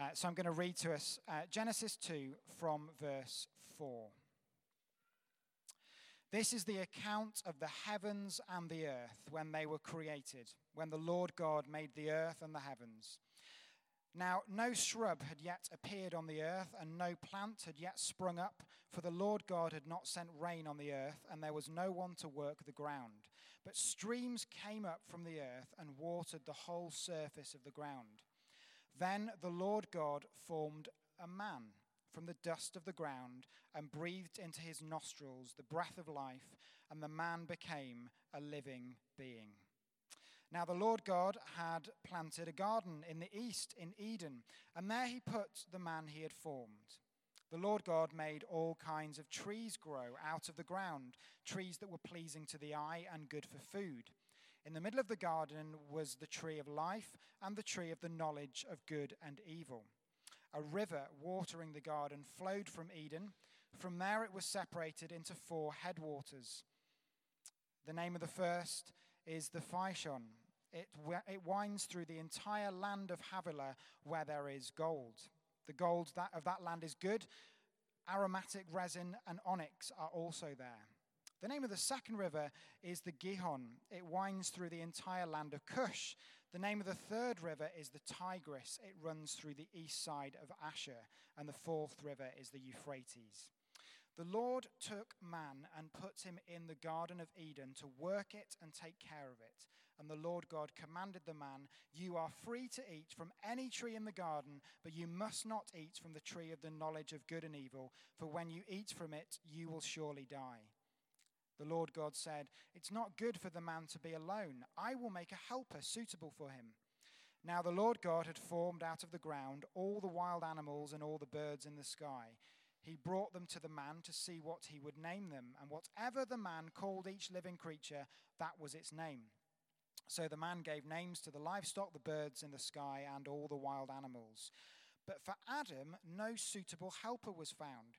Uh, so I'm going to read to us uh, Genesis 2 from verse 4. This is the account of the heavens and the earth when they were created, when the Lord God made the earth and the heavens. Now, no shrub had yet appeared on the earth, and no plant had yet sprung up, for the Lord God had not sent rain on the earth, and there was no one to work the ground. But streams came up from the earth and watered the whole surface of the ground. Then the Lord God formed a man from the dust of the ground and breathed into his nostrils the breath of life, and the man became a living being. Now the Lord God had planted a garden in the east in Eden, and there he put the man he had formed. The Lord God made all kinds of trees grow out of the ground, trees that were pleasing to the eye and good for food. In the middle of the garden was the tree of life and the tree of the knowledge of good and evil. A river watering the garden flowed from Eden. From there it was separated into four headwaters. The name of the first is the Pishon. It, it winds through the entire land of Havilah where there is gold. The gold that, of that land is good. Aromatic resin and onyx are also there. The name of the second river is the Gihon. It winds through the entire land of Cush. The name of the third river is the Tigris. It runs through the east side of Ashur. And the fourth river is the Euphrates. The Lord took man and put him in the Garden of Eden to work it and take care of it. And the Lord God commanded the man, You are free to eat from any tree in the garden, but you must not eat from the tree of the knowledge of good and evil, for when you eat from it, you will surely die. The Lord God said, It's not good for the man to be alone. I will make a helper suitable for him. Now the Lord God had formed out of the ground all the wild animals and all the birds in the sky he brought them to the man to see what he would name them. And whatever the man called each living creature, that was its name. So the man gave names to the livestock, the birds in the sky, and all the wild animals. But for Adam, no suitable helper was found.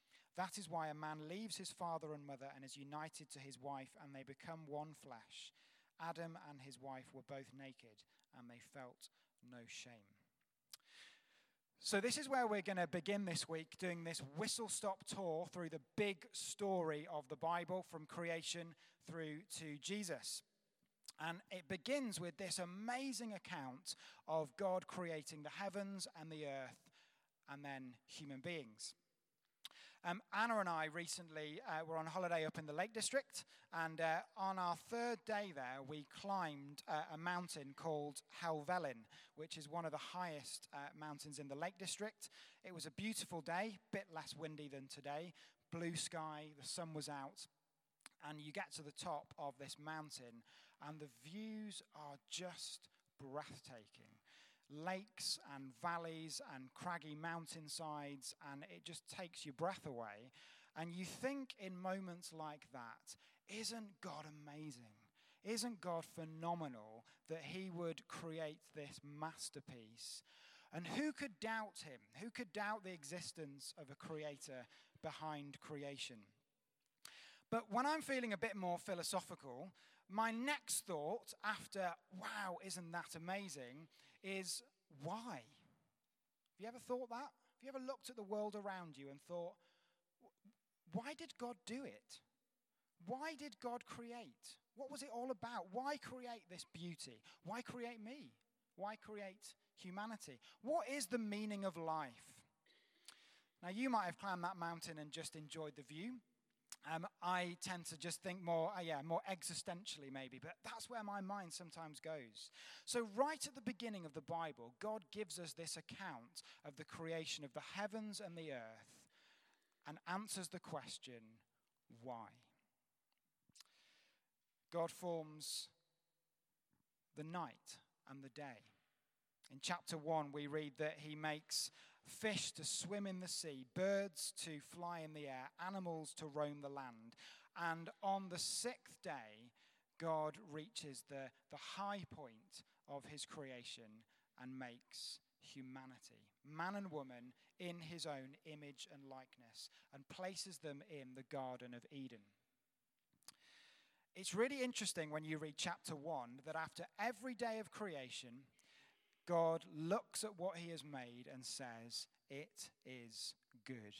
That is why a man leaves his father and mother and is united to his wife, and they become one flesh. Adam and his wife were both naked, and they felt no shame. So, this is where we're going to begin this week doing this whistle stop tour through the big story of the Bible from creation through to Jesus. And it begins with this amazing account of God creating the heavens and the earth and then human beings. Um, Anna and I recently uh, were on holiday up in the Lake District, and uh, on our third day there, we climbed uh, a mountain called Helvellyn, which is one of the highest uh, mountains in the Lake District. It was a beautiful day, bit less windy than today, blue sky, the sun was out, and you get to the top of this mountain, and the views are just breathtaking lakes and valleys and craggy mountainsides, and it just takes your breath away. And you think in moments like that, isn't God amazing? Isn't God phenomenal that He would create this masterpiece? And who could doubt Him? Who could doubt the existence of a creator behind creation? But when I'm feeling a bit more philosophical, my next thought after, wow, isn't that amazing, is why? Have you ever thought that? Have you ever looked at the world around you and thought, why did God do it? Why did God create? What was it all about? Why create this beauty? Why create me? Why create humanity? What is the meaning of life? Now, you might have climbed that mountain and just enjoyed the view. Um, I tend to just think more, uh, yeah, more existentially maybe, but that's where my mind sometimes goes. So, right at the beginning of the Bible, God gives us this account of the creation of the heavens and the earth and answers the question, why? God forms the night and the day. In chapter 1, we read that he makes fish to swim in the sea, birds to fly in the air, animals to roam the land. And on the sixth day, God reaches the, the high point of his creation and makes humanity, man and woman, in his own image and likeness, and places them in the Garden of Eden. It's really interesting when you read chapter 1 that after every day of creation, God looks at what he has made and says, It is good.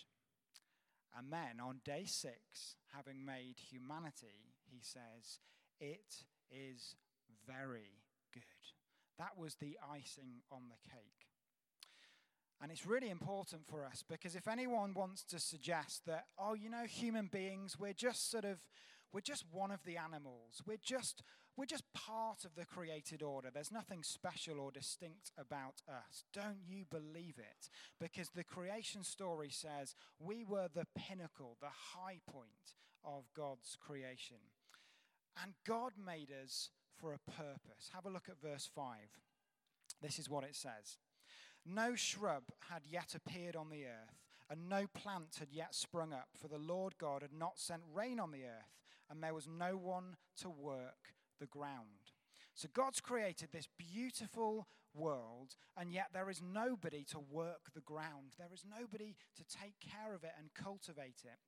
And then on day six, having made humanity, he says, It is very good. That was the icing on the cake. And it's really important for us because if anyone wants to suggest that, oh, you know, human beings, we're just sort of, we're just one of the animals, we're just, we're just part of the created order. There's nothing special or distinct about us. Don't you believe it? Because the creation story says we were the pinnacle, the high point of God's creation. And God made us for a purpose. Have a look at verse 5. This is what it says No shrub had yet appeared on the earth, and no plant had yet sprung up, for the Lord God had not sent rain on the earth, and there was no one to work the ground. So God's created this beautiful world, and yet there is nobody to work the ground. There is nobody to take care of it and cultivate it.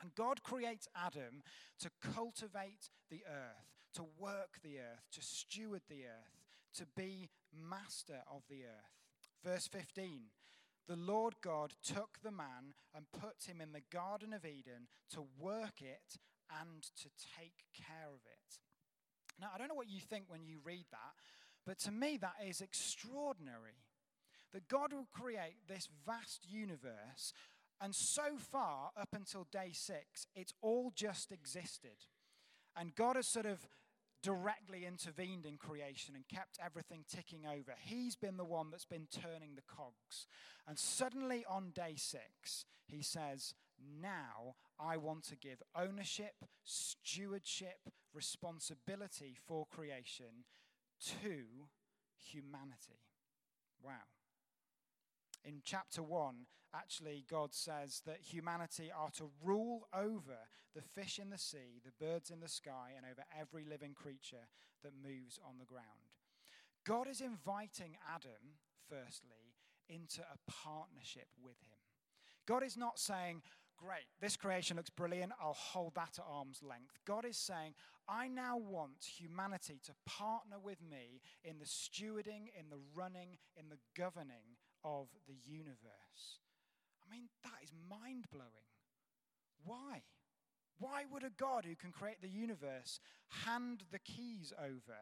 And God creates Adam to cultivate the earth, to work the earth, to steward the earth, to be master of the earth. Verse 15 The Lord God took the man and put him in the Garden of Eden to work it and to take care of it. Now, I don't know what you think when you read that, but to me, that is extraordinary. That God will create this vast universe, and so far, up until day six, it's all just existed. And God has sort of directly intervened in creation and kept everything ticking over. He's been the one that's been turning the cogs. And suddenly on day six, he says, Now I want to give ownership, stewardship, responsibility for creation to humanity. Wow. In chapter 1, actually, God says that humanity are to rule over the fish in the sea, the birds in the sky, and over every living creature that moves on the ground. God is inviting Adam, firstly, into a partnership with him. God is not saying, Great, this creation looks brilliant. I'll hold that at arm's length. God is saying, I now want humanity to partner with me in the stewarding, in the running, in the governing of the universe. I mean, that is mind blowing. Why? Why would a God who can create the universe hand the keys over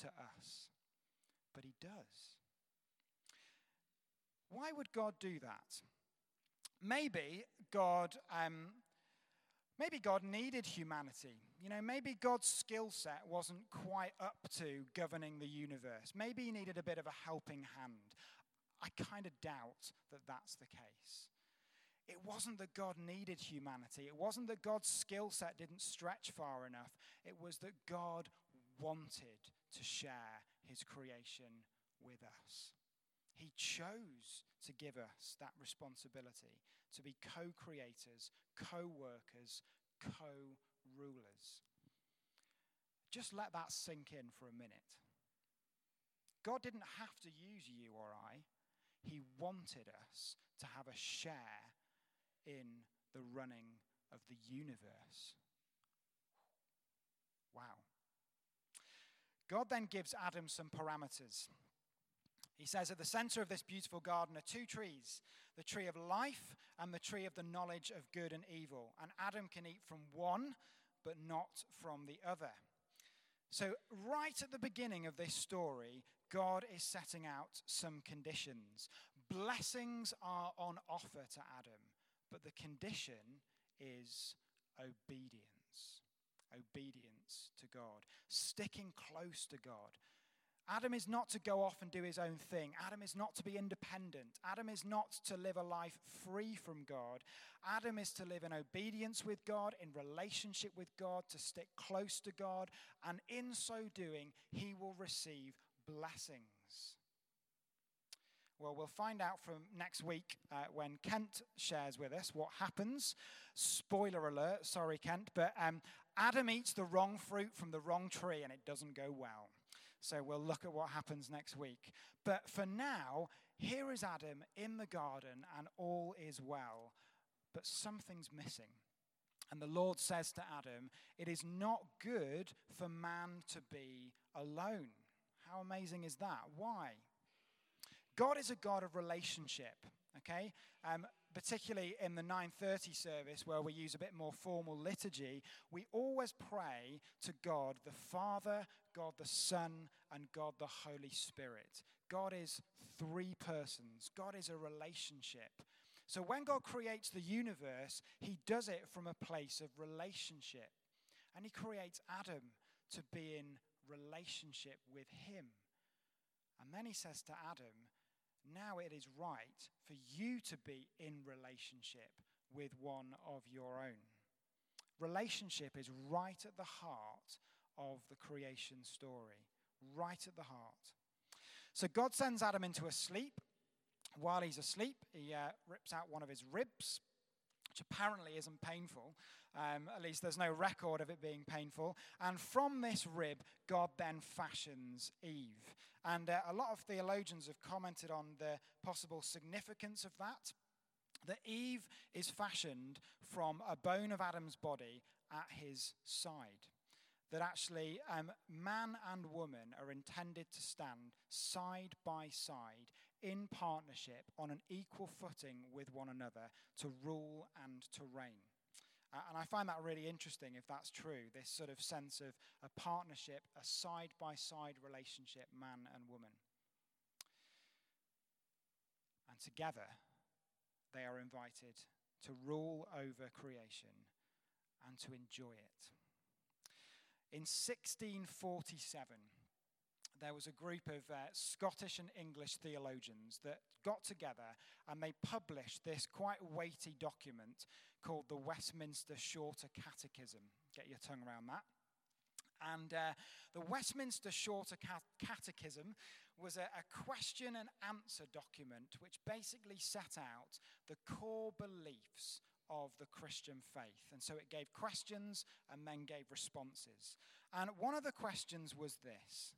to us? But he does. Why would God do that? Maybe God, um, maybe God needed humanity. You know, maybe God's skill set wasn't quite up to governing the universe. Maybe he needed a bit of a helping hand. I kind of doubt that that's the case. It wasn't that God needed humanity. It wasn't that God's skill set didn't stretch far enough. It was that God wanted to share his creation with us. He chose to give us that responsibility to be co creators, co workers, co rulers. Just let that sink in for a minute. God didn't have to use you or I, He wanted us to have a share in the running of the universe. Wow. God then gives Adam some parameters. He says, At the center of this beautiful garden are two trees the tree of life and the tree of the knowledge of good and evil. And Adam can eat from one, but not from the other. So, right at the beginning of this story, God is setting out some conditions. Blessings are on offer to Adam, but the condition is obedience. Obedience to God, sticking close to God, Adam is not to go off and do his own thing. Adam is not to be independent. Adam is not to live a life free from God. Adam is to live in obedience with God, in relationship with God, to stick close to God, and in so doing, he will receive blessings. Well, we'll find out from next week uh, when Kent shares with us what happens. Spoiler alert, sorry, Kent, but um, Adam eats the wrong fruit from the wrong tree and it doesn't go well. So we'll look at what happens next week. But for now, here is Adam in the garden and all is well, but something's missing. And the Lord says to Adam, It is not good for man to be alone. How amazing is that? Why? God is a God of relationship, okay? Um, particularly in the 9:30 service where we use a bit more formal liturgy, we always pray to God the Father, God the Son, and God the Holy Spirit. God is three persons. God is a relationship. So when God creates the universe, he does it from a place of relationship. And he creates Adam to be in relationship with him. And then he says to Adam, now it is right for you to be in relationship with one of your own. Relationship is right at the heart of the creation story, right at the heart. So God sends Adam into a sleep. While he's asleep, he uh, rips out one of his ribs, which apparently isn't painful. Um, at least there's no record of it being painful. And from this rib, God then fashions Eve. And uh, a lot of theologians have commented on the possible significance of that. That Eve is fashioned from a bone of Adam's body at his side. That actually, um, man and woman are intended to stand side by side in partnership on an equal footing with one another to rule and to reign. Uh, and I find that really interesting if that's true, this sort of sense of a partnership, a side by side relationship, man and woman. And together, they are invited to rule over creation and to enjoy it. In 1647, there was a group of uh, Scottish and English theologians that got together and they published this quite weighty document called the Westminster Shorter Catechism. Get your tongue around that. And uh, the Westminster Shorter Catechism was a, a, question and answer document which basically set out the core beliefs of the Christian faith. And so it gave questions and then gave responses. And one of the questions was this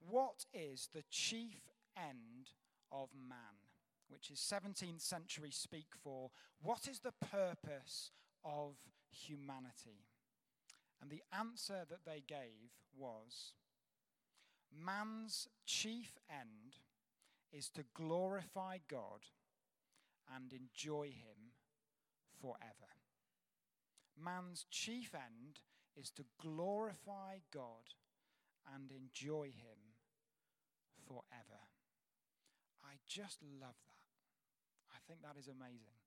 what is the chief end of man? Which is 17th century speak for what is the purpose of humanity? And the answer that they gave was man's chief end is to glorify God and enjoy Him forever. Man's chief end is to glorify God and enjoy Him forever. I just love that. I think that is amazing.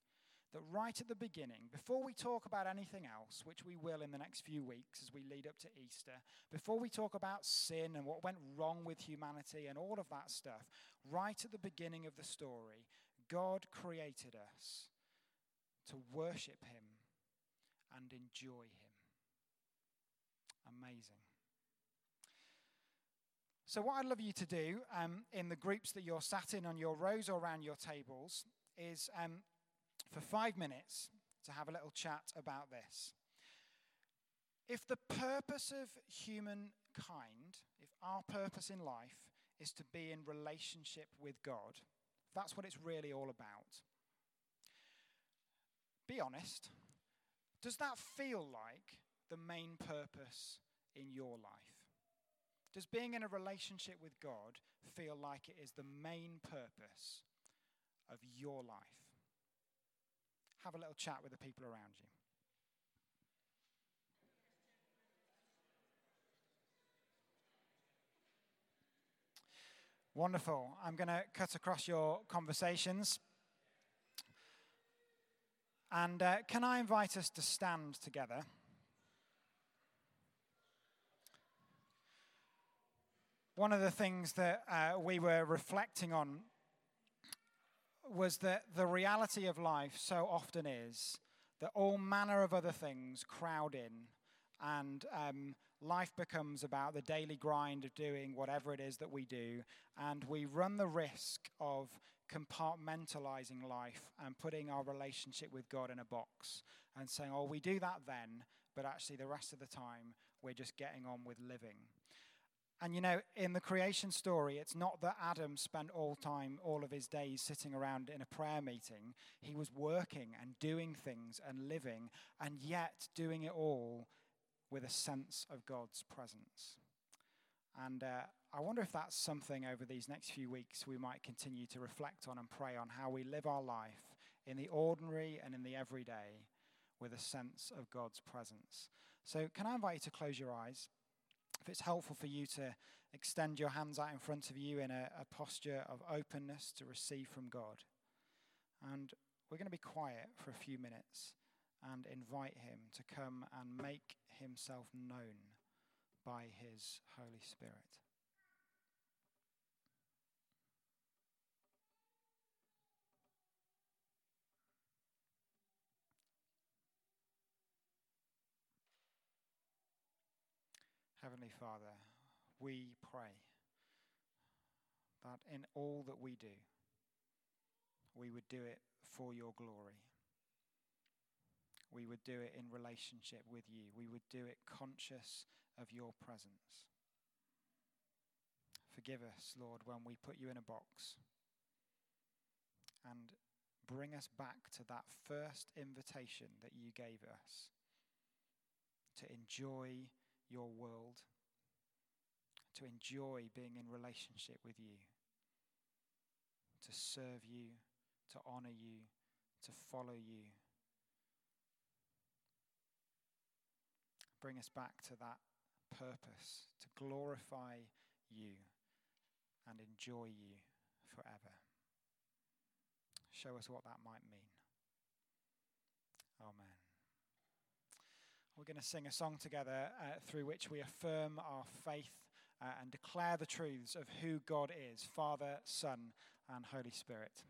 That right at the beginning, before we talk about anything else, which we will in the next few weeks as we lead up to Easter, before we talk about sin and what went wrong with humanity and all of that stuff, right at the beginning of the story, God created us to worship Him and enjoy Him. Amazing. So, what I'd love you to do um, in the groups that you're sat in on your rows or around your tables is um, for five minutes to have a little chat about this. If the purpose of humankind, if our purpose in life is to be in relationship with God, that's what it's really all about. Honest. Does that feel like the main purpose in your life? Does being in a relationship with God feel like it is the main purpose of your life? Have a little chat with the people around you. Wonderful. I'm going to cut across your conversations. And uh, can I invite us to stand together? one of the things that uh, we were reflecting on was that the reality of life so often is that all manner of other things crowd in, and um, life becomes about the daily grind of doing whatever it is that we do, and we run the risk of compartmentalizing life and putting our relationship with God in a box and saying, oh, we do that then, but actually the rest of the time we're just getting on with living. And you know, in the creation story, it's not that Adam spent all time, all of his days sitting around in a prayer meeting. He was working and doing things and living, and yet doing it all with a sense of God's presence. And uh, I wonder if that's something over these next few weeks we might continue to reflect on and pray on how we live our life in the ordinary and in the everyday with a sense of God's presence. So, can I invite you to close your eyes? If it's helpful for you to extend your hands out in front of you in a, a posture of openness to receive from God. And we're going to be quiet for a few minutes and invite Him to come and make Himself known by His Holy Spirit. Heavenly Father, we pray that in all that we do, we would do it for your glory. We would do it in relationship with you. We would do it conscious of your presence. Forgive us, Lord, when we put you in a box. And bring us back to that first invitation that you gave us to enjoy your world, to enjoy being in relationship with you, to serve you, to honor you, to follow you. Bring us back to that purpose, to glorify you and enjoy you forever. Show us what that might mean. Amen. We're going to sing a song together uh, through which we affirm our faith uh, and declare the truths of who God is Father, Son, and Holy Spirit.